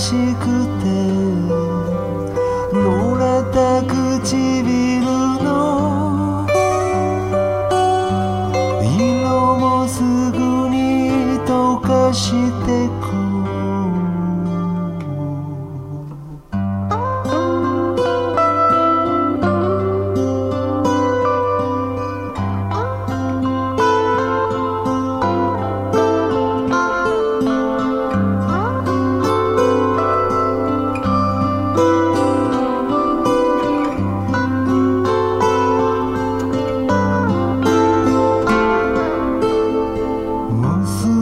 しくて。乗れた唇の。色もすぐに溶かしてく。相思。